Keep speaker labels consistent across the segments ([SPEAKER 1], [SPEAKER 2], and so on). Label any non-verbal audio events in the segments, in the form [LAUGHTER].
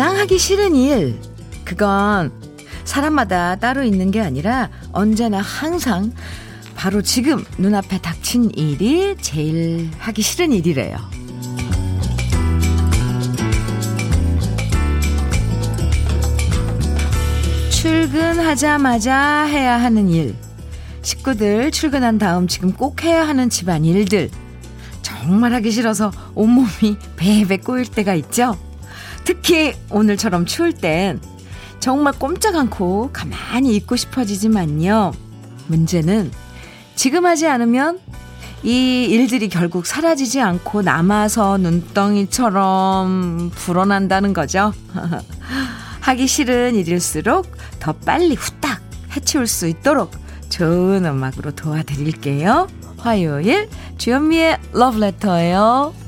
[SPEAKER 1] 가장 하기 싫은 일. 그건 사람마다 따로 있는 게 아니라 언제나 항상 바로 지금 눈앞에 닥친 일이 제일 하기 싫은 일이래요. 출근하자마자 해야 하는 일. 식구들 출근한 다음 지금 꼭 해야 하는 집안 일들. 정말 하기 싫어서 온몸이 베베 꼬일 때가 있죠? 특히 오늘처럼 추울 땐 정말 꼼짝 않고 가만히 있고 싶어지지만요. 문제는 지금 하지 않으면 이 일들이 결국 사라지지 않고 남아서 눈덩이처럼 불어난다는 거죠. [LAUGHS] 하기 싫은 일일수록 더 빨리 후딱 해치울 수 있도록 좋은 음악으로 도와드릴게요. 화요일 주현미의 러브레터예요.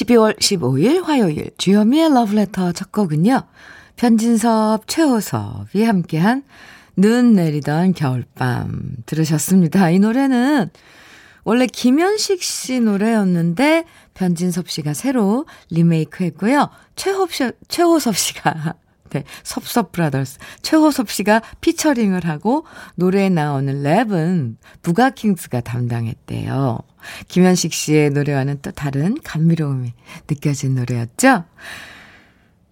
[SPEAKER 1] 12월 15일 화요일 주현미의 러브레터 첫 곡은요. 변진섭, 최호섭이 함께한 눈 내리던 겨울밤 들으셨습니다. 이 노래는 원래 김현식 씨 노래였는데 변진섭 씨가 새로 리메이크 했고요. 최호섭, 최호섭 씨가 네, 섭섭 브라더스. 최호섭 씨가 피처링을 하고 노래에 나오는 랩은 부가킹스가 담당했대요. 김현식 씨의 노래와는 또 다른 감미로움이 느껴진 노래였죠?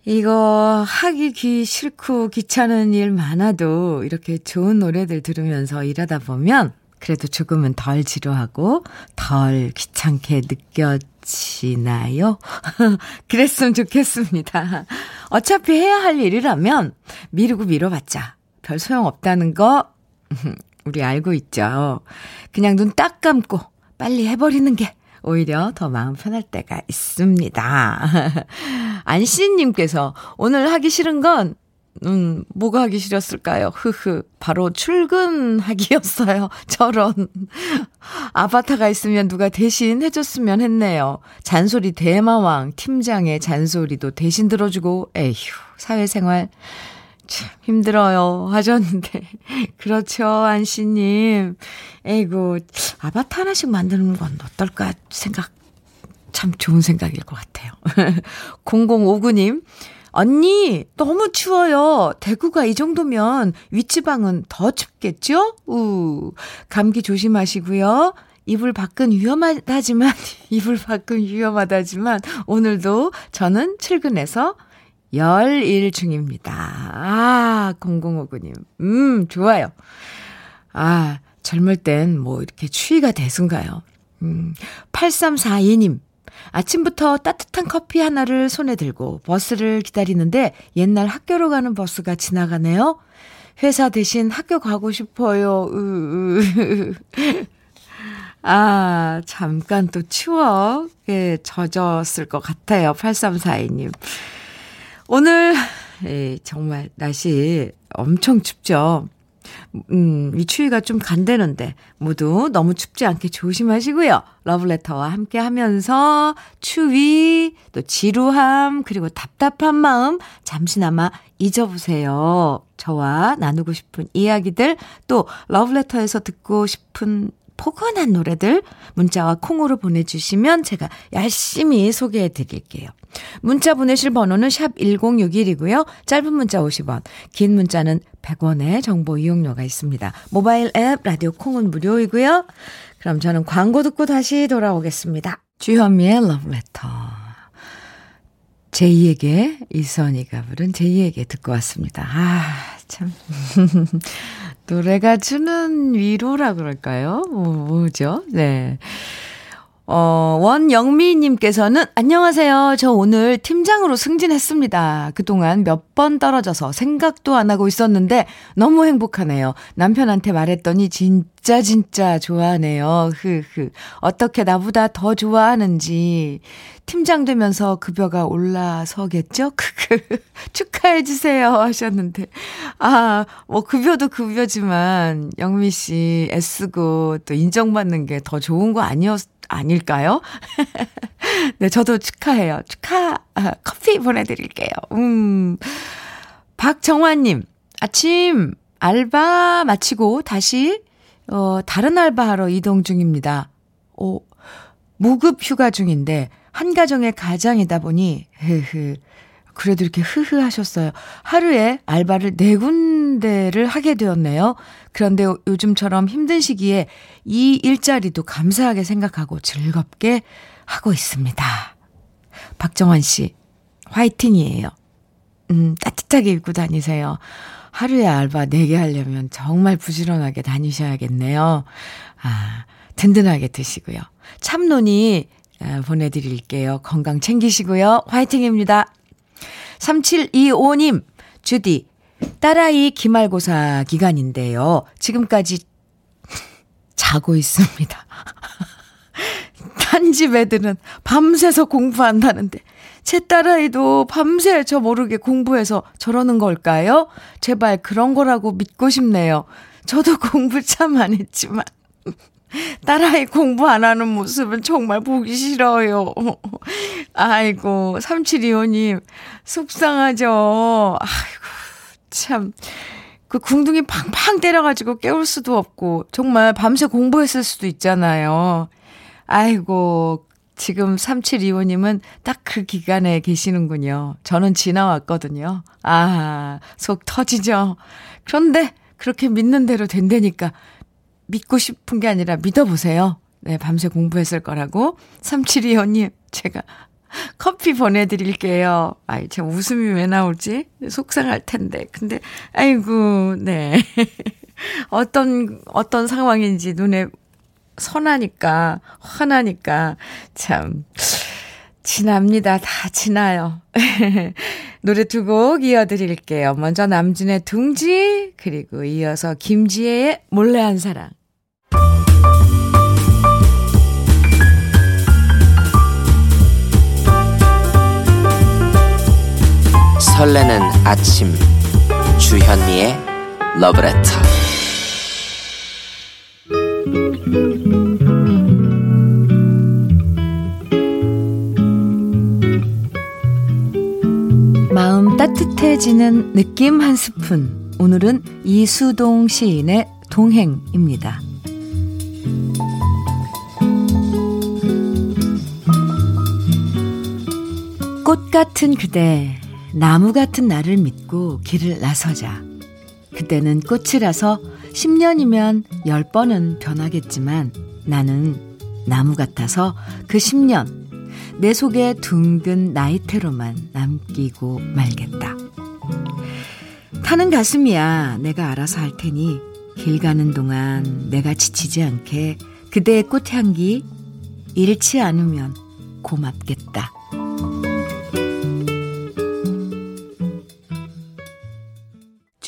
[SPEAKER 1] 이거 하기 귀 싫고 귀찮은 일 많아도 이렇게 좋은 노래들 들으면서 일하다 보면 그래도 조금은 덜 지루하고 덜 귀찮게 느껴 지나요? [LAUGHS] 그랬으면 좋겠습니다. 어차피 해야 할 일이라면 미루고 미뤄봤자 별 소용 없다는 거 [LAUGHS] 우리 알고 있죠. 그냥 눈 딱 감고 빨리 해버리는 게 오히려 더 마음 편할 때가 있습니다. [LAUGHS] 안씨님께서 오늘 하기 싫은 건 음, 뭐가 하기 싫었을까요? 흐흐. 바로 출근하기였어요. [LAUGHS] 저런. 아바타가 있으면 누가 대신 해줬으면 했네요. 잔소리 대마왕 팀장의 잔소리도 대신 들어주고, 에휴, 사회생활 참 힘들어요. 하셨는데. [LAUGHS] 그렇죠, 안씨님. 에이고, 아바타 하나씩 만드는 건 어떨까 생각, 참 좋은 생각일 것 같아요. [LAUGHS] 0059님. 언니, 너무 추워요. 대구가 이 정도면 위치방은 더 춥겠죠? 우, 감기 조심하시고요. 이불 밖은 위험하다지만, [LAUGHS] 이불 밖은 위험하다지만, 오늘도 저는 출근해서 열일 중입니다. 아, 0059님. 음, 좋아요. 아, 젊을 땐 뭐 이렇게 추위가 대순가요. 음, 8342님. 아침부터 따뜻한 커피 하나를 손에 들고 버스를 기다리는데 옛날 학교로 가는 버스가 지나가네요. 회사 대신 학교 가고 싶어요. 으, 으. [LAUGHS] 아, 잠깐 또 추억에 젖었을 것 같아요. 8342님. 오늘, 예, 정말 날씨 엄청 춥죠. 음, 이 추위가 좀 간대는데 모두 너무 춥지 않게 조심하시고요. 러브레터와 함께 하면서 추위, 또 지루함, 그리고 답답한 마음 잠시나마 잊어보세요. 저와 나누고 싶은 이야기들, 또 러브레터에서 듣고 싶은 포근한 노래들 문자와 콩으로 보내주시면 제가 열심히 소개해 드릴게요. 문자 보내실 번호는 샵 1061이고요. 짧은 문자 50원, 긴 문자는 100원의 정보 이용료가 있습니다. 모바일 앱 라디오 콩은 무료이고요. 그럼 저는 광고 듣고 다시 돌아오겠습니다. 주현미의 러브레터. 제2에게 이선희가 부른 제2에게 듣고 왔습니다. 아, 참. [LAUGHS] 노래가 주는 위로라 그럴까요? 뭐, 뭐죠? 네. 어, 원영미님께서는 안녕하세요. 저 오늘 팀장으로 승진했습니다. 그동안 몇 번 떨어져서 생각도 안 하고 있었는데 너무 행복하네요. 남편한테 말했더니 진짜 진짜 좋아하네요. 흐흐. 어떻게 나보다 더 좋아하는지 팀장 되면서 급여가 올라서겠죠? 크크. [LAUGHS] 축하해 주세요. 하셨는데. 아, 뭐, 급여도 급여지만, 영미 씨 애쓰고 또 인정받는 게 더 좋은 거 아니었, 아닐까요? [LAUGHS] 네, 저도 축하해요. 축하, 아, 커피 보내드릴게요. 음. 박정환님, 아침 알바 마치고 다시, 어, 다른 알바하러 이동 중입니다. 오, 무급 휴가 중인데, 한 가정의 가장이다 보니, 흐흐. 그래도 이렇게 흐흐 하셨어요. 하루에 알바를 네 군데를 하게 되었네요. 그런데 요즘처럼 힘든 시기에 이 일자리도 감사하게 생각하고 즐겁게 하고 있습니다. 박정환 씨, 화이팅이에요. 음, 따뜻하게 입고 다니세요. 하루에 알바 4개 하려면 정말 부지런하게 다니셔야겠네요. 아, 든든하게 드시고요. 참논이 아, 보내드릴게요. 건강 챙기시고요. 화이팅입니다. 3725님, 주디, 딸아이 기말고사 기간인데요. 지금까지 [LAUGHS] 자고 있습니다. [LAUGHS] 딴 집 애들은 밤새서 공부한다는데 제 딸아이도 밤새 저 모르게 공부해서 저러는 걸까요? 제발 그런 거라고 믿고 싶네요. 저도 공부 참 안 했지만 [LAUGHS] 딸아이 공부 안 하는 모습은 정말 보기 싫어요. 아이고, 3725님, 속상하죠. 아이고, 참. 그 궁둥이 팡팡 때려가지고 깨울 수도 없고, 정말 밤새 공부했을 수도 있잖아요. 아이고, 지금 3725님은 딱 그 기간에 계시는군요. 저는 지나왔거든요. 아, 속 터지죠. 그런데 그렇게 믿는 대로 된다니까 믿고 싶은 게 아니라 믿어보세요. 네, 밤새 공부했을 거라고. 3725님, 제가 커피 보내드릴게요. 아이, 참 웃음이 왜 나올지 속상할 텐데. 근데, 아이고, 네. [LAUGHS] 어떤, 어떤 상황인지 눈에 선하니까, 화나니까, 참, 지납니다. 다 지나요. [LAUGHS] 노래 두 곡 이어드릴게요. 먼저 남진의 둥지, 그리고 이어서 김지혜의 몰래 한 사랑.
[SPEAKER 2] 설레는 아침. 주현미의 러브레터.
[SPEAKER 1] 마음 따뜻해지는 느낌 한 스푼. 오늘은 이수동 시인의 동행입니다. 꽃 같은 그대 나무 같은 나를 믿고 길을 나서자. 그때는 꽃이라서 10년이면 10번은 변하겠지만 나는 나무 같아서 그 10년 내 속에 둥근 나이테로만 남기고 말겠다. 타는 가슴이야 내가 알아서 할 테니 길 가는 동안 내가 지치지 않게 그대의 꽃향기 잃지 않으면 고맙겠다.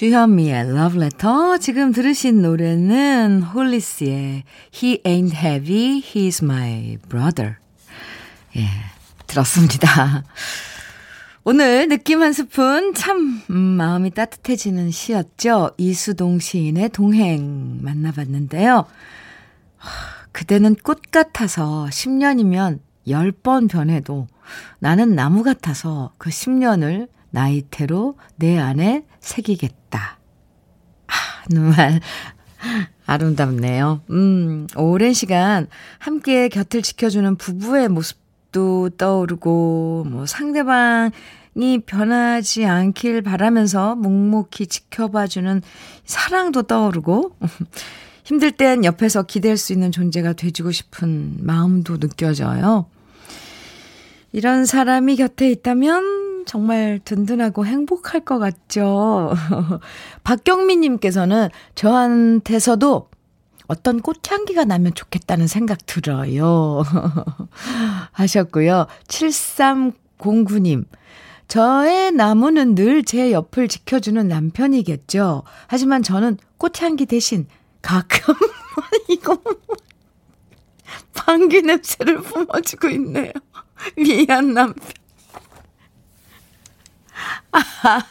[SPEAKER 1] 주현미의 Love Letter. 지금 들으신 노래는 홀리스의 He Ain't Heavy, He's My Brother. 예, 들었습니다. 오늘 느낌 한 스푼 참 음, 마음이 따뜻해지는 시였죠. 이수동 시인의 동행 만나봤는데요. 그대는 꽃 같아서 10년이면 10번 변해도 나는 나무 같아서 그 10년을 나이테로 내 안에 새기겠다. 아, 정말 [LAUGHS] 아름답네요. 음, 오랜 시간 함께 곁을 지켜주는 부부의 모습도 떠오르고, 뭐, 상대방이 변하지 않길 바라면서 묵묵히 지켜봐주는 사랑도 떠오르고, [LAUGHS] 힘들 땐 옆에서 기댈 수 있는 존재가 돼주고 싶은 마음도 느껴져요. 이런 사람이 곁에 있다면 정말 든든하고 행복할 것 같죠. [LAUGHS] 박경민님께서는 저한테서도 어떤 꽃향기가 나면 좋겠다는 생각 들어요. [LAUGHS] 하셨고요. 7309님. 저의 나무는 늘 제 옆을 지켜주는 남편이겠죠. 하지만 저는 꽃향기 대신 가끔 [LAUGHS] 이거 방귀 냄새를 뿜어주고 있네요. 미안 남편. 아,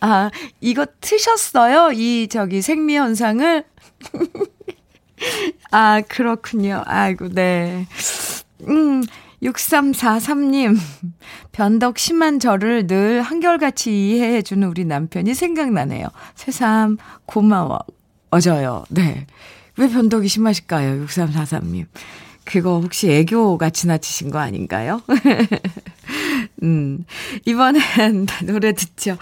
[SPEAKER 1] 아, 이거 트셨어요? 이, 저기, 생리 현상을? [LAUGHS] 아, 그렇군요. 아이고, 네. 음, 6343님, 변덕 심한 저를 늘 한결같이 이해해주는 우리 남편이 생각나네요. 새삼 고마워져요. 네. 왜 변덕이 심하실까요? 6343님. 그거 혹시 애교가 지나치신 거 아닌가요? [LAUGHS] 음, 이번엔 [LAUGHS] 노래 듣죠.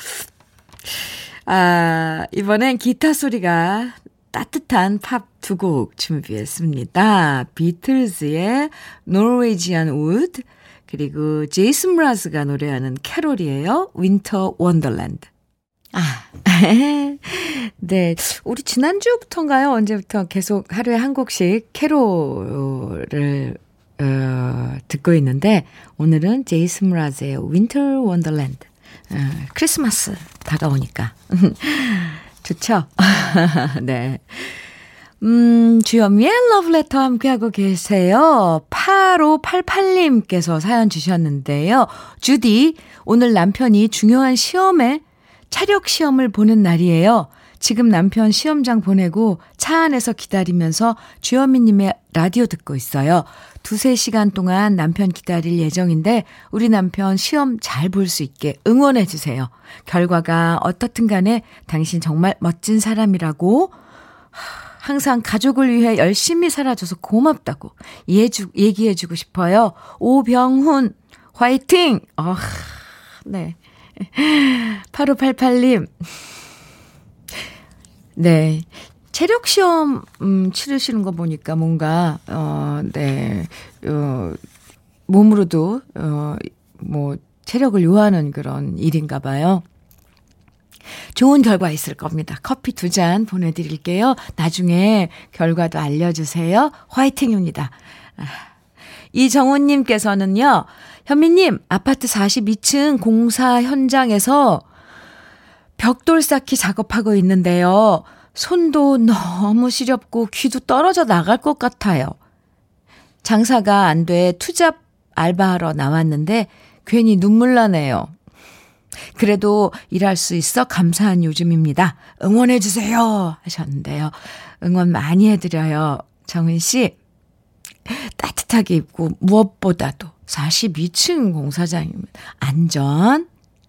[SPEAKER 1] 아, 이번엔 기타 소리가 따뜻한 팝 두 곡 준비했습니다. 비틀즈의 Norwegian Wood, 그리고 제이슨 브라스가 노래하는 캐롤이에요. Winter Wonderland. 아, [LAUGHS] 네. 우리 지난주부터인가요? 언제부터 계속 하루에 한 곡씩 캐롤을, 어, 듣고 있는데, 오늘은 제이슨 브라즈의 Winter Wonderland. 어, 크리스마스 다가오니까. [LAUGHS] 좋죠? [LAUGHS] 네. 음, 주현미의 러브레터 함께하고 계세요. 8588님께서 사연 주셨는데요. 주디, 오늘 남편이 중요한 시험에 차력 시험을 보는 날이에요. 지금 남편 시험장 보내고 차 안에서 기다리면서 주현미님의 라디오 듣고 있어요. 두세 시간 동안 남편 기다릴 예정인데 우리 남편 시험 잘 볼 수 있게 응원해 주세요. 결과가 어떻든 간에 당신 정말 멋진 사람이라고 항상 가족을 위해 열심히 살아줘서 고맙다고 얘기해 주고 싶어요. 오병훈 화이팅! 어, 네. 8588님. 네. 체력 시험 음 치르시는 거 보니까 뭔가 어 네. 어 몸으로도 어뭐 체력을 요하는 그런 일인가 봐요. 좋은 결과 있을 겁니다. 커피 두 잔 보내드릴게요. 나중에 결과도 알려주세요. 화이팅입니다. 아, 이정훈님께서는요, 현미님, 아파트 42층 공사 현장에서 벽돌 쌓기 작업하고 있는데요. 손도 너무 시렵고 귀도 떨어져 나갈 것 같아요. 장사가 안 돼 투잡 알바하러 나왔는데 괜히 눈물 나네요. 그래도 일할 수 있어 감사한 요즘입니다. 응원해주세요. 하셨는데요. 응원 많이 해드려요. 정은 씨, 따뜻하게 입고 무엇보다도 42층 공사장이면 안전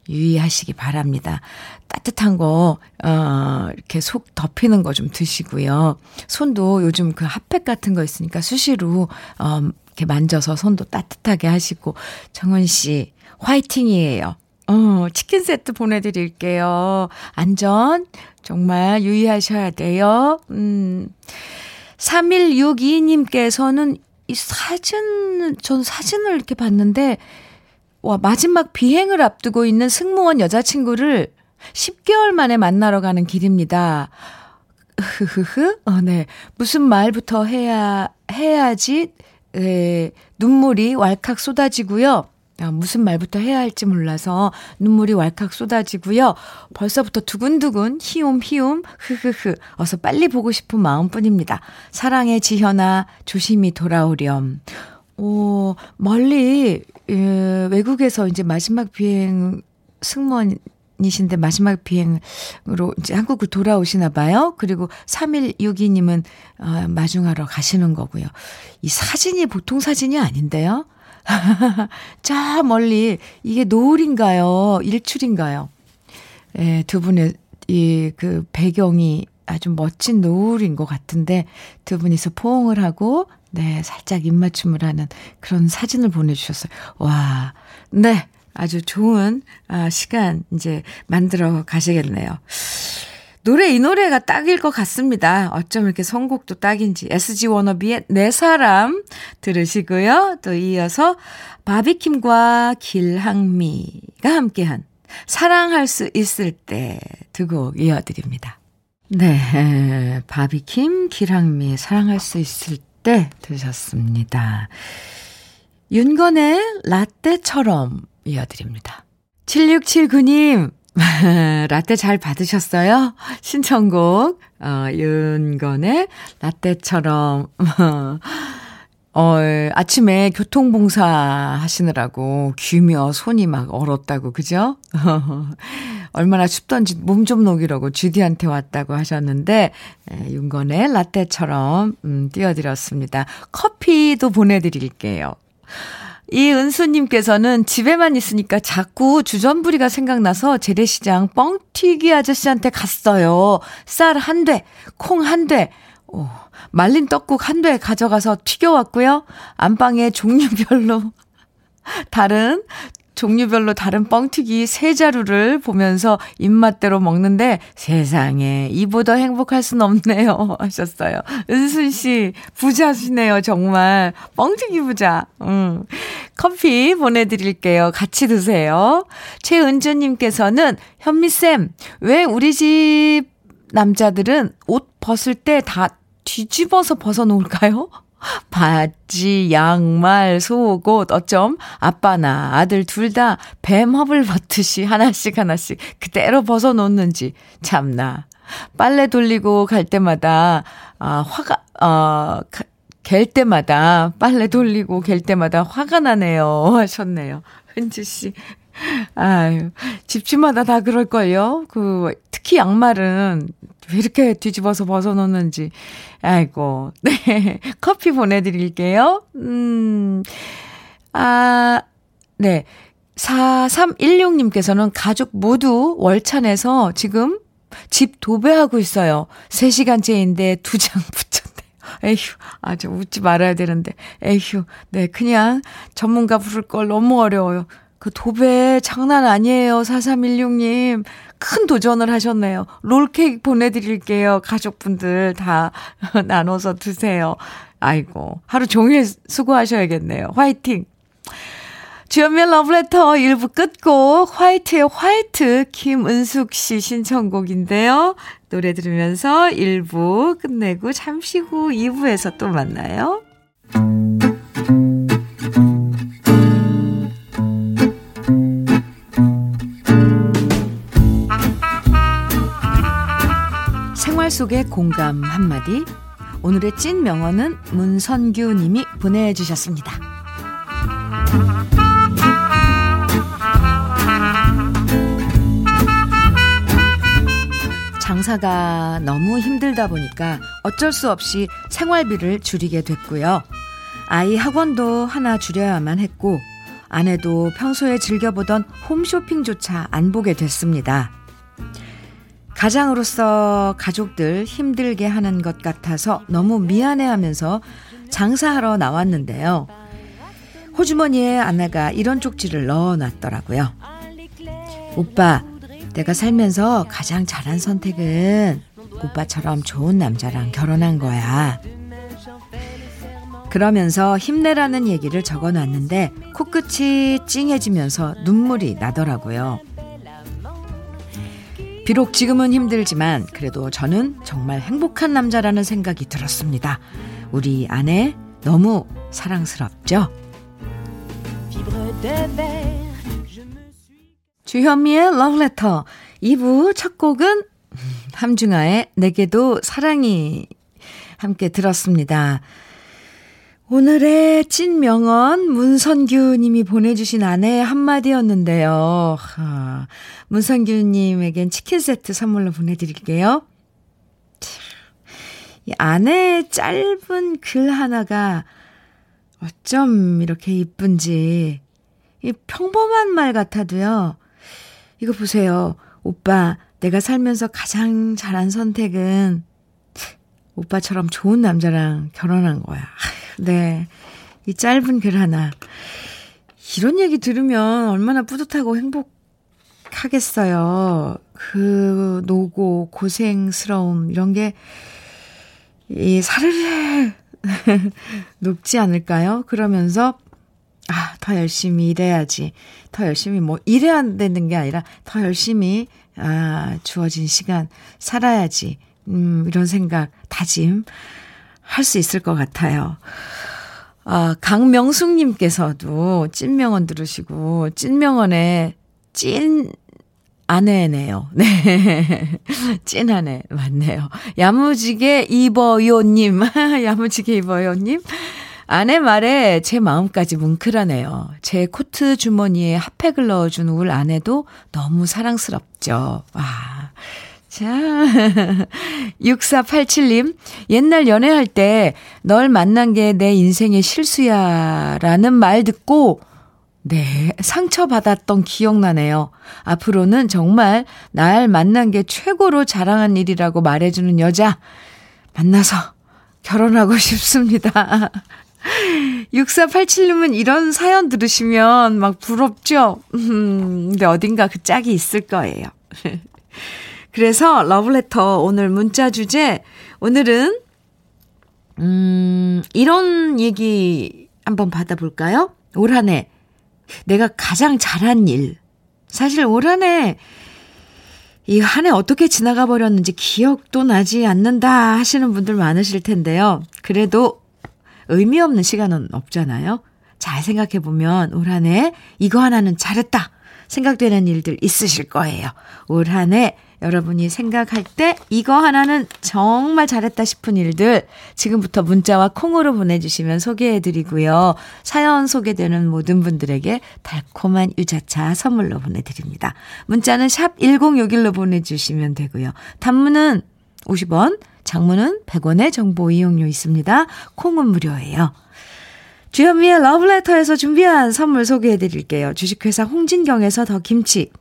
[SPEAKER 1] 유의하시기 바랍니다. 따뜻한 거, 어, 이렇게 속 덮이는 거 좀 드시고요. 손도 요즘 그 핫팩 같은 거 있으니까 수시로, 어, 이렇게 만져서 손도 따뜻하게 하시고, 정은 씨, 화이팅이에요. 어, 치킨 세트 보내드릴게요. 안전, 정말 유의하셔야 돼요. 음. 3162님께서는 이 사진, 전 사진을 이렇게 봤는데, 와, 마지막 비행을 앞두고 있는 승무원 여자친구를 10개월 만에 만나러 가는 길입니다. 흐흐흐, 어, 네. 무슨 말부터 해야, 해야지, 에, 눈물이 왈칵 쏟아지고요. 아, 무슨 말부터 해야 할지 몰라서 눈물이 왈칵 쏟아지고요. 벌써부터 두근두근 히움 히움 흐흐흐 어서 빨리 보고 싶은 마음뿐입니다. 사랑의 지현아 조심히 돌아오렴. 오 멀리 예, 외국에서 이제 마지막 비행 승무원 이신데 마지막 비행으로 이제 한국을 돌아오시나 봐요. 그리고 3162님은 어, 마중하러 가시는 거고요. 이 사진이 보통 사진이 아닌데요. [LAUGHS] 저 멀리 이게 노을인가요? 일출인가요? 예, 두 분의 이 그 배경이 아주 멋진 노을인 것 같은데 두 분이서 포옹을 하고 네, 살짝 입맞춤을 하는 그런 사진을 보내주셨어요. 와, 네, 아주 좋은 아, 시간 이제 만들어 가시겠네요. 노래 이 노래가 딱일 것 같습니다. 어쩜 이렇게 선곡도 딱인지. SG 워너비의 내 사람 들으시고요. 또 이어서 바비킴과 길항미가 함께한 사랑할 수 있을 때 두 곡 이어드립니다. 네, 바비킴, 길항미 사랑할 수 있을 때 들으셨습니다. 윤건의 라떼처럼 이어드립니다. 7679님, [LAUGHS] 라떼 잘 받으셨어요? 신청곡, 어, 윤건의 라떼처럼. [LAUGHS] 어, 아침에 교통봉사 하시느라고 귀며 손이 막 얼었다고, 그죠? [LAUGHS] 얼마나 춥던지 몸 좀 녹이려고 주디한테 왔다고 하셨는데, 에, 윤건의 라떼처럼, 음, 띄워드렸습니다. 커피도 보내드릴게요. 이은수님께서는 집에만 있으니까 자꾸 주전부리가 생각나서 재래시장 뻥튀기 아저씨한테 갔어요. 쌀 한 대, 콩 한 대, 오, 말린 떡국 한 대 가져가서 튀겨왔고요. 안방에 종류별로 [LAUGHS] 다른 종류별로 다른 뻥튀기 세 자루를 보면서 입맛대로 먹는데 세상에 이보다 행복할 순 없네요 [LAUGHS] 하셨어요. 은순 씨 부자시네요 정말 뻥튀기 부자. 음. 커피 보내드릴게요. 같이 드세요. 최은주님께서는 현미쌤 왜 우리 집 남자들은 옷 벗을 때 다 뒤집어서 벗어놓을까요? 바지, 양말, 속옷, 어쩜 아빠나 아들 둘 다 뱀허블 벗듯이 하나씩 하나씩 그대로 벗어놓는지 참나. 빨래 돌리고 갈 때마다 아 화가 어갤 때마다 빨래 돌리고 갤 때마다 화가 나네요 하셨네요. 은지 씨. 아유, 집집마다 다 그럴걸요? 그, 특히 양말은 왜 이렇게 뒤집어서 벗어놓는지. 아이고, [LAUGHS] 네. 커피 보내드릴게요. 음, 아, 네. 4316님께서는 가족 모두 월차 내서 지금 집 도배하고 있어요. 3시간째인데 두 장 [LAUGHS] 붙였네요. 에휴, 아주 웃지 말아야 되는데. 에휴, 네, 그냥 전문가 부를 걸 너무 어려워요. 그 도배 장난 아니에요. 4316님. 큰 도전을 하셨네요. 롤케이크 보내드릴게요. 가족분들 다 [LAUGHS] 나눠서 드세요. 아이고, 하루 종일 수고하셔야겠네요. 화이팅! 주연미의 러브레터 1부 끝곡 화이트의 화이트 김은숙 씨 신청곡인데요. 노래 들으면서 1부 끝내고 잠시 후 2부에서 또 만나요. 속의 공감 한마디. 오늘의 찐 명언은 문선규 님이 보내주셨습니다. 장사가 너무 힘들다 보니까 어쩔 수 없이 생활비를 줄이게 됐고요. 아이 학원도 하나 줄여야만 했고, 아내도 평소에 즐겨보던 홈쇼핑조차 안 보게 됐습니다. 가장으로서 가족들 힘들게 하는 것 같아서 너무 미안해 하면서 장사하러 나왔는데요. 호주머니에 아내가 이런 쪽지를 넣어 놨더라고요. 오빠, 내가 살면서 가장 잘한 선택은 오빠처럼 좋은 남자랑 결혼한 거야. 그러면서 힘내라는 얘기를 적어 놨는데 코끝이 찡해지면서 눈물이 나더라고요. 비록 지금은 힘들지만 그래도 저는 정말 행복한 남자라는 생각이 들었습니다. 우리 아내 너무 사랑스럽죠? 주현미의 러브레터 2부 첫 곡은 함중아의 내게도 사랑이 함께 들었습니다. 오늘의 찐 명언 문선규 님이 보내주신 아내의 한마디였는데요. 아, 문선규 님에겐 치킨 세트 선물로 보내드릴게요. 이 아내의 짧은 글 하나가 어쩜 이렇게 이쁜지, 이 평범한 말 같아도요. 이거 보세요. 오빠, 내가 살면서 가장 잘한 선택은 오빠처럼 좋은 남자랑 결혼한 거야. 네. 이 짧은 글 하나. 이런 얘기 들으면 얼마나 뿌듯하고 행복하겠어요. 그 노고, 고생스러움, 이런 게, 이 사르르 [LAUGHS] 녹지 않을까요? 그러면서, 아, 더 열심히 일해야지. 더 열심히 뭐, 일해야 되는 게 아니라, 더 열심히, 아, 주어진 시간 살아야지. 음, 이런 생각, 다짐 할 수 있을 것 같아요. 아, 강명숙님께서도 찐명언 들으시고, 찐명언에 찐 아내네요. [LAUGHS] 네. 찐 아내, 맞네요. 야무지게 입어요님, [LAUGHS] 야무지게 입어요님. 아내 말에 제 마음까지 뭉클하네요. 제 코트 주머니에 핫팩을 넣어준 울 아내도 너무 사랑스럽죠. 와. 자, [LAUGHS] 6487님, 옛날 연애할 때 널 만난 게 내 인생의 실수야 라는 말 듣고, 네, 상처받았던 기억나네요. 앞으로는 정말 날 만난 게 최고로 자랑한 일이라고 말해주는 여자 만나서 결혼하고 [LAUGHS] 싶습니다. 6487님은 이런 사연 들으시면 막 부럽죠? 음, 근데 어딘가 그 짝이 있을 거예요. [LAUGHS] 그래서 러브레터 오늘 문자 주제, 오늘은, 음, 이런 얘기 한번 받아볼까요? 올 한 해, 내가 가장 잘한 일. 사실 올 한 해, 이 한 해 어떻게 지나가 버렸는지 기억도 나지 않는다 하시는 분들 많으실 텐데요. 그래도 의미 없는 시간은 없잖아요. 잘 생각해 보면 올 한 해 이거 하나는 잘했다 생각되는 일들 있으실 거예요. 올 한 해 여러분이 생각할 때 이거 하나는 정말 잘했다 싶은 일들 지금부터 문자와 콩으로 보내주시면 소개해드리고요. 사연 소개되는 모든 분들에게 달콤한 유자차 선물로 보내드립니다. 문자는 샵 1061로 보내주시면 되고요. 단문은 50원, 장문은 100원의 정보 이용료 있습니다. 콩은 무료예요. 주현미의 러브레터에서 준비한 선물 소개해 드릴게요. 주식회사 홍진경에서 더 김치,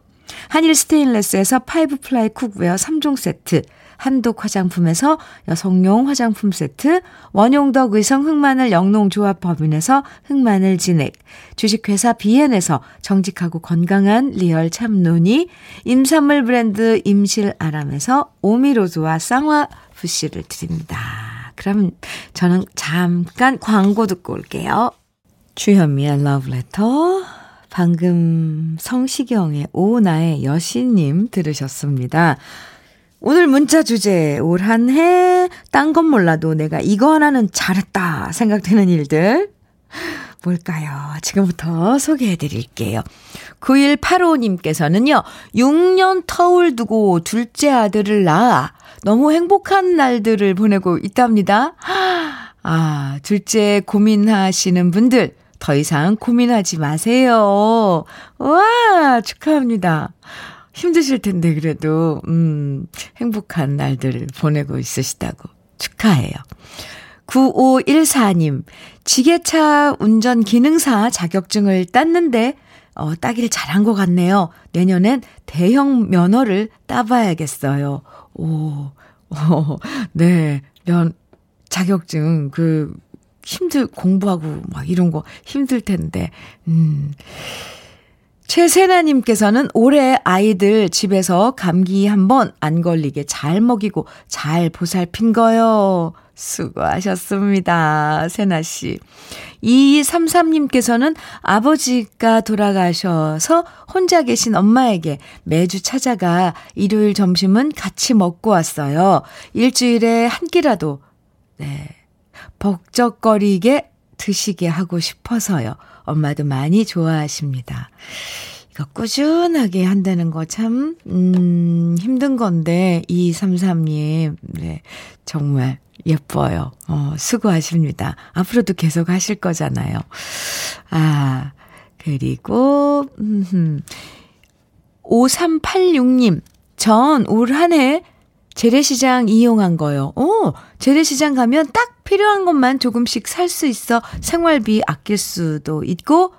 [SPEAKER 1] 한일 스테인레스에서 five ply cookware 3종 세트, 한독 화장품에서 여성용 화장품 세트, 원용덕 의성 흑마늘 영농조합 법인에서 흑마늘 진액, 주식회사 비엔에서 정직하고 건강한 리얼 참논이, 임산물 브랜드 임실아람에서 오미로즈와 쌍화 푸시를 드립니다. 그럼 저는 잠깐 광고 듣고 올게요. 주현미의 러브레터 방금 성시경의 오 나의 여신님 들으셨습니다. 오늘 문자 주제 올 한 해 딴 건 몰라도 내가 이거 하나는 잘했다 생각되는 일들 뭘까요? 지금부터 소개해 드릴게요. 9185님께서는요. 6년 터울 두고 둘째 아들을 낳아 너무 행복한 날들을 보내고 있답니다. 아, 둘째 고민하시는 분들 더 이상 고민하지 마세요. 와, 축하합니다. 힘드실 텐데 그래도 음, 행복한 날들을 보내고 있으시다고 축하해요. 9514님, 지게차 운전 기능사 자격증을 땄는데 어, 따길 잘한 것 같네요. 내년엔 대형 면허를 따봐야겠어요. 오, 오 [LAUGHS] 네, 면, 자격증, 그, 힘들, 공부하고 막 이런 거 힘들 텐데, 음. 최세나님께서는 올해 아이들 집에서 감기 한번 안 걸리게 잘 먹이고 잘 보살핀 거요. 수고하셨습니다. 세나씨. 2233님께서는 아버지가 돌아가셔서 혼자 계신 엄마에게 매주 찾아가 일요일 점심은 같이 먹고 왔어요. 일주일에 한 끼라도, 네. 벅적거리게 드시게 하고 싶어서요. 엄마도 많이 좋아하십니다. 이거 꾸준하게 한다는 거 참, 음, 힘든 건데, 2233님, 네, 정말 예뻐요. 어, 수고하십니다. 앞으로도 계속 하실 거잖아요. 아, 그리고, 음, 5386님, 전 올 한 해 재래시장 이용한 거요. 오, 재래시장 가면 딱 필요한 것만 조금씩 살 수 있어 생활비 아낄 수도 있고,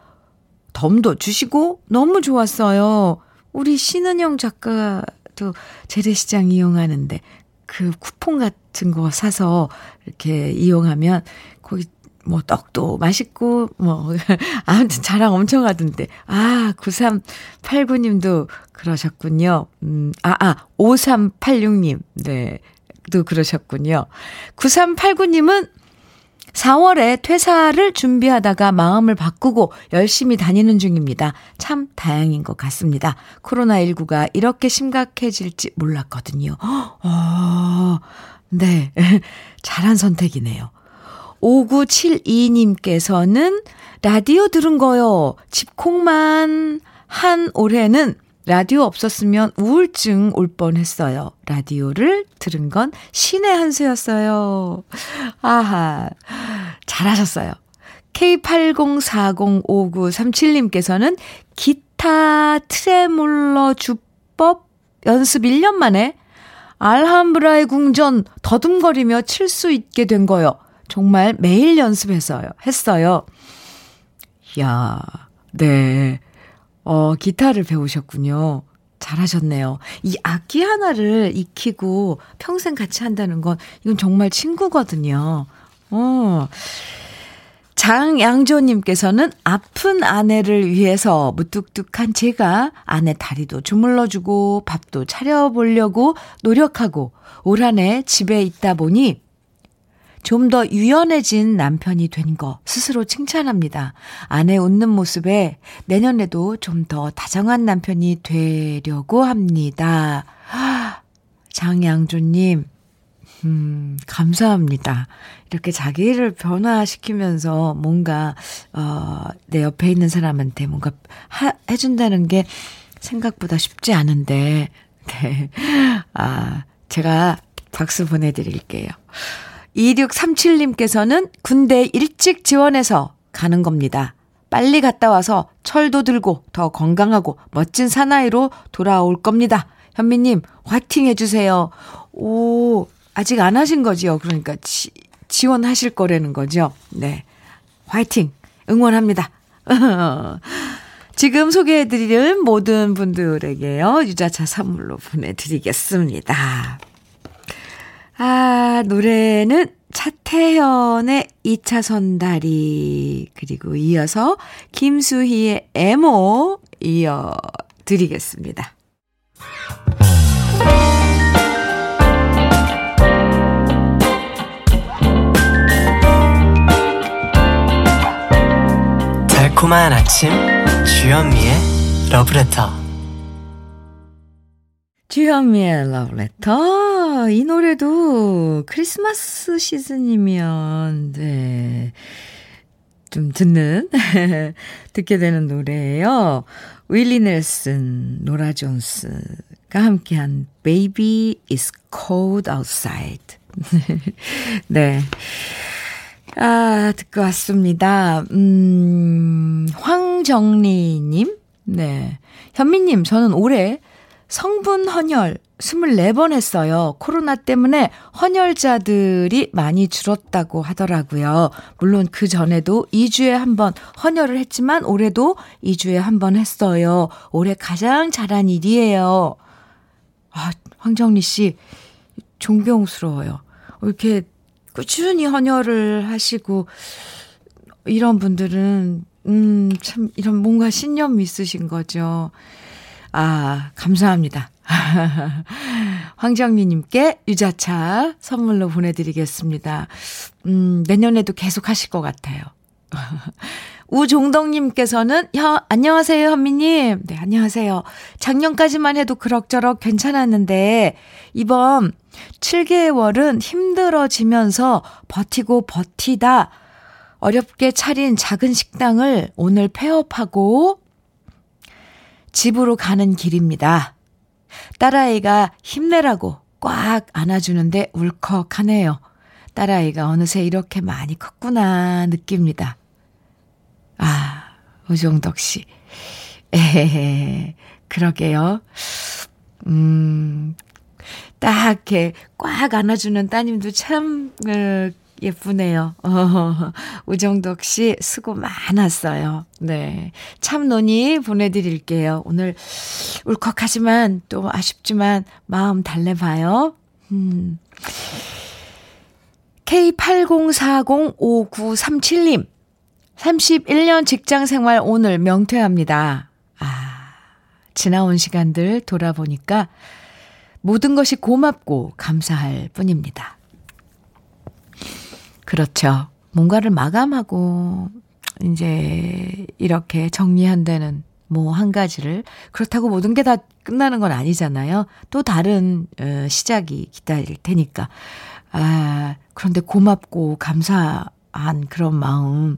[SPEAKER 1] 덤도 주시고, 너무 좋았어요. 우리 신은영 작가도 재래시장 이용하는데, 그 쿠폰 같은 거 사서 이렇게 이용하면 거기 뭐 떡도 맛있고 뭐 [LAUGHS] 아무튼 자랑 엄청 하던데. 아, 9389 님도 그러셨군요. 음, 아, 아, 5386님. 네. 도 그러셨군요. 9389님은 4월에 퇴사를 준비하다가 마음을 바꾸고 열심히 다니는 중입니다. 참 다행인 것 같습니다. 코로나19가 이렇게 심각해질지 몰랐거든요. 어, 네. [LAUGHS] 잘한 선택이네요. 5972님께서는 라디오 들은 거요. 집콕만 한 올해는 라디오 없었으면 우울증 올 뻔했어요. 라디오를 들은 건 신의 한 수였어요. 아하. 잘하셨어요. K80405937님께서는 기타 트레몰러 주법 연습 1년 만에 알함브라의 궁전 더듬거리며 칠 수 있게 된 거요. 정말 매일 연습했어요. 했어요. 야, 네. 어, 기타를 배우셨군요. 잘하셨네요. 이 악기 하나를 익히고 평생 같이 한다는 건 이건 정말 친구거든요. 어. 장양조님께서는 아픈 아내를 위해서 무뚝뚝한 제가 아내 다리도 주물러주고 밥도 차려보려고 노력하고 올 한 해 집에 있다 보니 좀 더 유연해진 남편이 된 거 스스로 칭찬합니다. 아내 웃는 모습에 내년에도 좀 더 다정한 남편이 되려고 합니다. [GASPS] 장양조님, 음, 감사합니다. 이렇게 자기를 변화시키면서 뭔가, 어, 내 옆에 있는 사람한테 뭔가 하, 해준다는 게 생각보다 쉽지 않은데, 네. 아, 제가 박수 보내드릴게요. 2637님께서는 군대 일찍 지원해서 가는 겁니다. 빨리 갔다 와서 철도 들고 더 건강하고 멋진 사나이로 돌아올 겁니다. 현미님, 화이팅 해주세요. 오, 아직 안 하신 거지요. 그러니까 지, 지원하실 거라는 거죠. 네. 화이팅! 응원합니다. [LAUGHS] 지금 소개해드릴 모든 분들에게요. 유자차 선물로 보내드리겠습니다. 아, 노래는 차태현의 2차 선 다리, 그리고 이어서 김수희의 에모 이어드리겠습니다.
[SPEAKER 3] 달콤한 아침 주현미의 러브레터
[SPEAKER 1] 주현미의 러브레터 이 노래도 크리스마스 시즌이면 네. 좀 듣는 [LAUGHS] 듣게 되는 노래예요. 윌리 넬슨, 노라 존스가 함께한 Baby is cold outside. [LAUGHS] 네. 아, 듣고 왔습니다. 음, 황정리님, 네. 현미님, 저는 올해 성분 헌혈 24번 했어요. 코로나 때문에 헌혈자들이 많이 줄었다고 하더라고요. 물론 그 전에도 2주에 한 번 헌혈을 했지만 올해도 2주에 한 번 했어요. 올해 가장 잘한 일이에요. 아, 황정리 씨, 존경스러워요. 이렇게 꾸준히 헌혈을 하시고 이런 분들은 음, 참 이런 뭔가 신념 있으신 거죠. 아, 감사합니다. [LAUGHS] 황정미님께 유자차 선물로 보내드리겠습니다. 음, 내년에도 계속 하실 것 같아요. [LAUGHS] 우종덕님께서는, 혀, 안녕하세요, 현미님. 네, 안녕하세요. 작년까지만 해도 그럭저럭 괜찮았는데, 이번 7개월은 힘들어지면서 버티고 버티다 어렵게 차린 작은 식당을 오늘 폐업하고 집으로 가는 길입니다. 딸아이가 힘내라고 꽉 안아주는데 울컥하네요. 딸아이가 어느새 이렇게 많이 컸구나 느낍니다. 아, 우종덕 씨. 에헤헤, 그러게요. 음, 딱 이렇게 꽉 안아주는 따님도 참, 어, 예쁘네요. 어, [LAUGHS] 우정덕 씨 수고 많았어요. 네. 참논이 보내드릴게요. 오늘 울컥하지만 또 아쉽지만 마음 달래봐요. 음. K80405937님. 31년 직장 생활 오늘 명퇴합니다. 아, 지나온 시간들 돌아보니까 모든 것이 고맙고 감사할 뿐입니다. 그렇죠. 뭔가를 마감하고 이제 이렇게 정리한다는 뭐 한 가지를 그렇다고 모든 게 다 끝나는 건 아니잖아요. 또 다른 어, 시작이 기다릴 테니까. 아, 그런데 고맙고 감사한 그런 마음.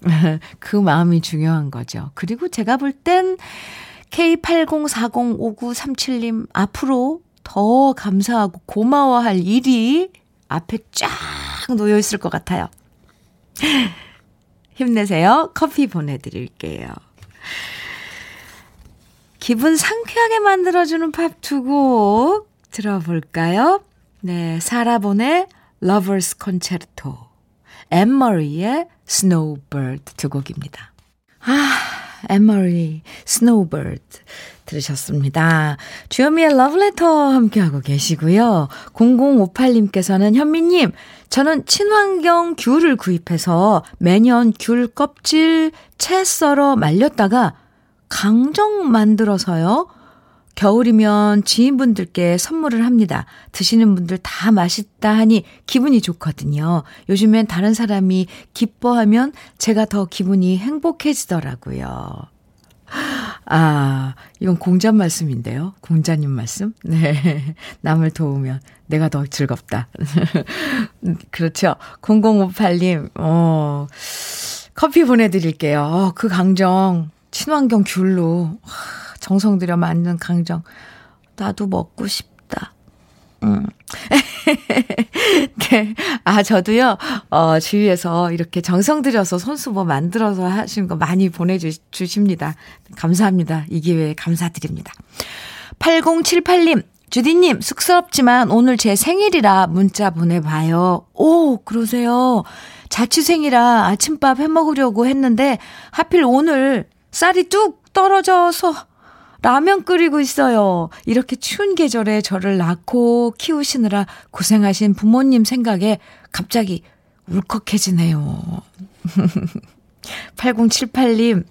[SPEAKER 1] [LAUGHS] 그 마음이 중요한 거죠. 그리고 제가 볼 땐 K80405937님 앞으로 더 감사하고 고마워할 일이 앞에 쫙 놓여 있을 것 같아요. [LAUGHS] 힘내세요. 커피 보내드릴게요. 기분 상쾌하게 만들어주는 팝 두 곡 들어볼까요? 네, 사라본의 Lovers Concerto, 앤머리의 Snowbird 두 곡입니다. 아, 앤머리, Snowbird 들으셨습니다. 주현미의 러브레터 함께하고 계시고요. 0058님께서는 현미님, 저는 친환경 귤을 구입해서 매년 귤 껍질 채 썰어 말렸다가 강정 만들어서요. 겨울이면 지인분들께 선물을 합니다. 드시는 분들 다 맛있다 하니 기분이 좋거든요. 요즘엔 다른 사람이 기뻐하면 제가 더 기분이 행복해지더라고요. 아, 이건 공자 말씀인데요. 공자님 말씀? 네. 남을 도우면 내가 더 즐겁다. [LAUGHS] 그렇죠. 0058님, 어, 커피 보내드릴게요. 어, 그 강정, 친환경 귤로. 정성 들여 만든 강정. 나도 먹고 싶다. 음. [LAUGHS] 네. 아, 저도요, 어, 주위에서 이렇게 정성 들여서 손수 뭐 만들어서 하신 거 많이 보내주십니다. 감사합니다. 이 기회에 감사드립니다. 8078님, 주디님, 쑥스럽지만 오늘 제 생일이라 문자 보내봐요. 오, 그러세요. 자취생이라 아침밥 해 먹으려고 했는데 하필 오늘 쌀이 뚝 떨어져서 라면 끓이고 있어요. 이렇게 추운 계절에 저를 낳고 키우시느라 고생하신 부모님 생각에 갑자기 울컥해지네요. [LAUGHS] 8078님,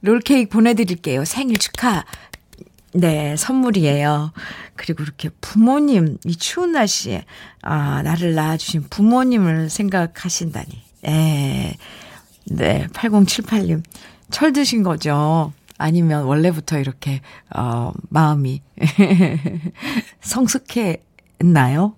[SPEAKER 1] 롤케이크 보내드릴게요. 생일 축하. 네, 선물이에요. 그리고 이렇게 부모님, 이 추운 날씨에, 아, 나를 낳아주신 부모님을 생각하신다니. 에, 네, 8078님. 철 드신 거죠? 아니면 원래부터 이렇게, 어, 마음이 [LAUGHS] 성숙했나요?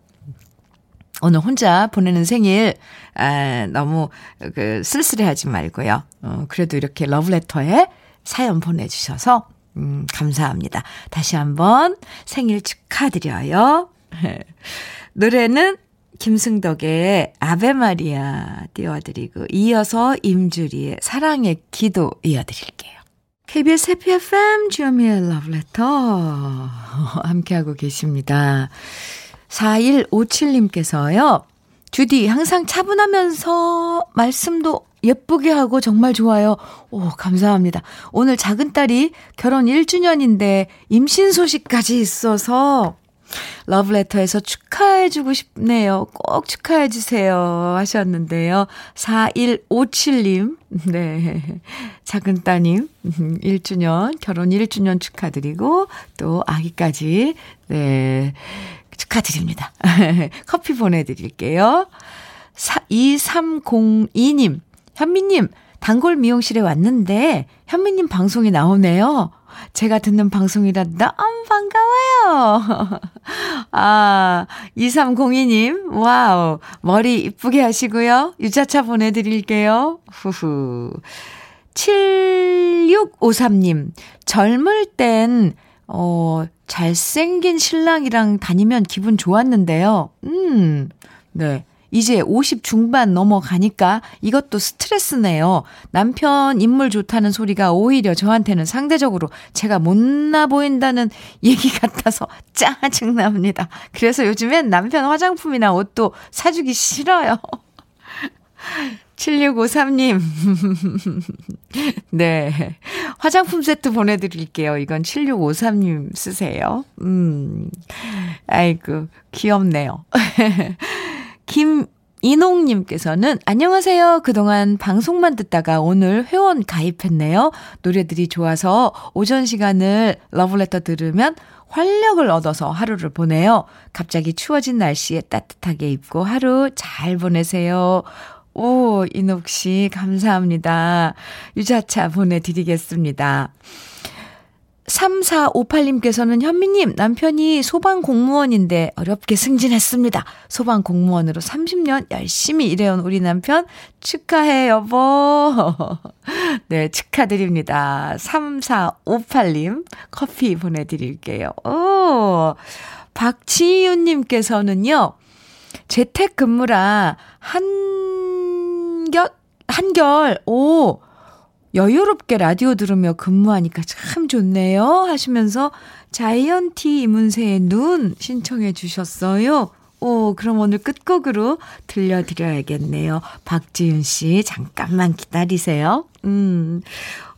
[SPEAKER 1] 오늘 혼자 보내는 생일, 아, 너무 그 쓸쓸해 하지 말고요. 어, 그래도 이렇게 러브레터에 사연 보내 주셔서, 음, 감사합니다. 다시 한번 생일 축하드려요. [LAUGHS] 노래는 김승덕의 아베 마리아 띄워드리고, 이어서 임주리의 사랑의 기도 이어드릴게요. KBS 해피 FM 주현미의 러브레터 [LAUGHS] 함께하고 계십니다. 4157님께서요. 주디 항상 차분하면서 말씀도 예쁘게 하고 정말 좋아요. 오, 감사합니다. 오늘 작은 딸이 결혼 1주년인데 임신 소식까지 있어서 러브레터에서 축하해주고 싶네요. 꼭 축하해주세요. 하셨는데요. 4157님, 네. 작은 따님, 1주년, 결혼 1주년 축하드리고, 또 아기까지, 네. 축하드립니다. [LAUGHS] 커피 보내드릴게요. 2302님, 현미님, 단골 미용실에 왔는데, 현미님 방송이 나오네요. 제가 듣는 방송이라 너무 반가워요. [LAUGHS] 아, 2302님, 와우. 머리 이쁘게 하시고요. 유자차 보내드릴게요. 후후. 7653님, 젊을 땐, 어, 잘생긴 신랑이랑 다니면 기분 좋았는데요. 음, 네. 이제 50 중반 넘어가니까 이것도 스트레스네요. 남편 인물 좋다는 소리가 오히려 저한테는 상대적으로 제가 못나 보인다는 [LAUGHS] 얘기 같아서 짜증납니다. 그래서 요즘엔 남편 화장품이나 옷도 사주기 싫어요. [LAUGHS] 7653님. [LAUGHS] 네. 화장품 세트 보내드릴게요. 이건 7653님 쓰세요. 음. 아이고, 귀엽네요. 김인홍님께서는 안녕하세요. 그동안 방송만 듣다가 오늘 회원 가입했네요. 노래들이 좋아서 오전 시간을 러브레터 들으면 활력을 얻어서 하루를 보내요. 갑자기 추워진 날씨에 따뜻하게 입고 하루 잘 보내세요. 오, 인옥 씨, 감사합니다. 유자차 보내드리겠습니다. 3458님께서는 현미님, 남편이 소방 공무원인데 어렵게 승진했습니다. 소방 공무원으로 30년 열심히 일해온 우리 남편 축하해, 여보. [LAUGHS] 네, 축하드립니다. 3458님, 커피 보내드릴게요. 오, 박지윤님께서는요, 재택 근무라 한결, 한결, 오, 여유롭게 라디오 들으며 근무하니까 참 좋네요. 하시면서 자이언티 이문세의 눈 신청해 주셨어요. 오, 그럼 오늘 끝곡으로 들려드려야겠네요. 박지윤 씨, 잠깐만 기다리세요. 음,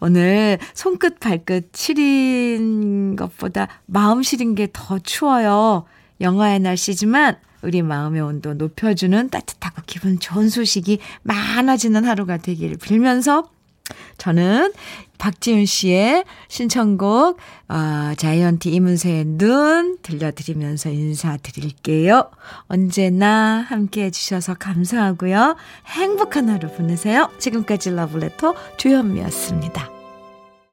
[SPEAKER 1] 오늘 손끝 발끝 시린 것보다 마음 시린 게 더 추워요. 영하의 날씨지만 우리 마음의 온도 높여주는 따뜻하고 기분 좋은 소식이 많아지는 하루가 되기를 빌면서 저는 박지윤 씨의 신청곡 어, 자이언티 이문세의 눈 들려드리면서 인사드릴게요. 언제나 함께해 주셔서 감사하고요. 행복한 하루 보내세요. 지금까지 러브레터 주현미였습니다.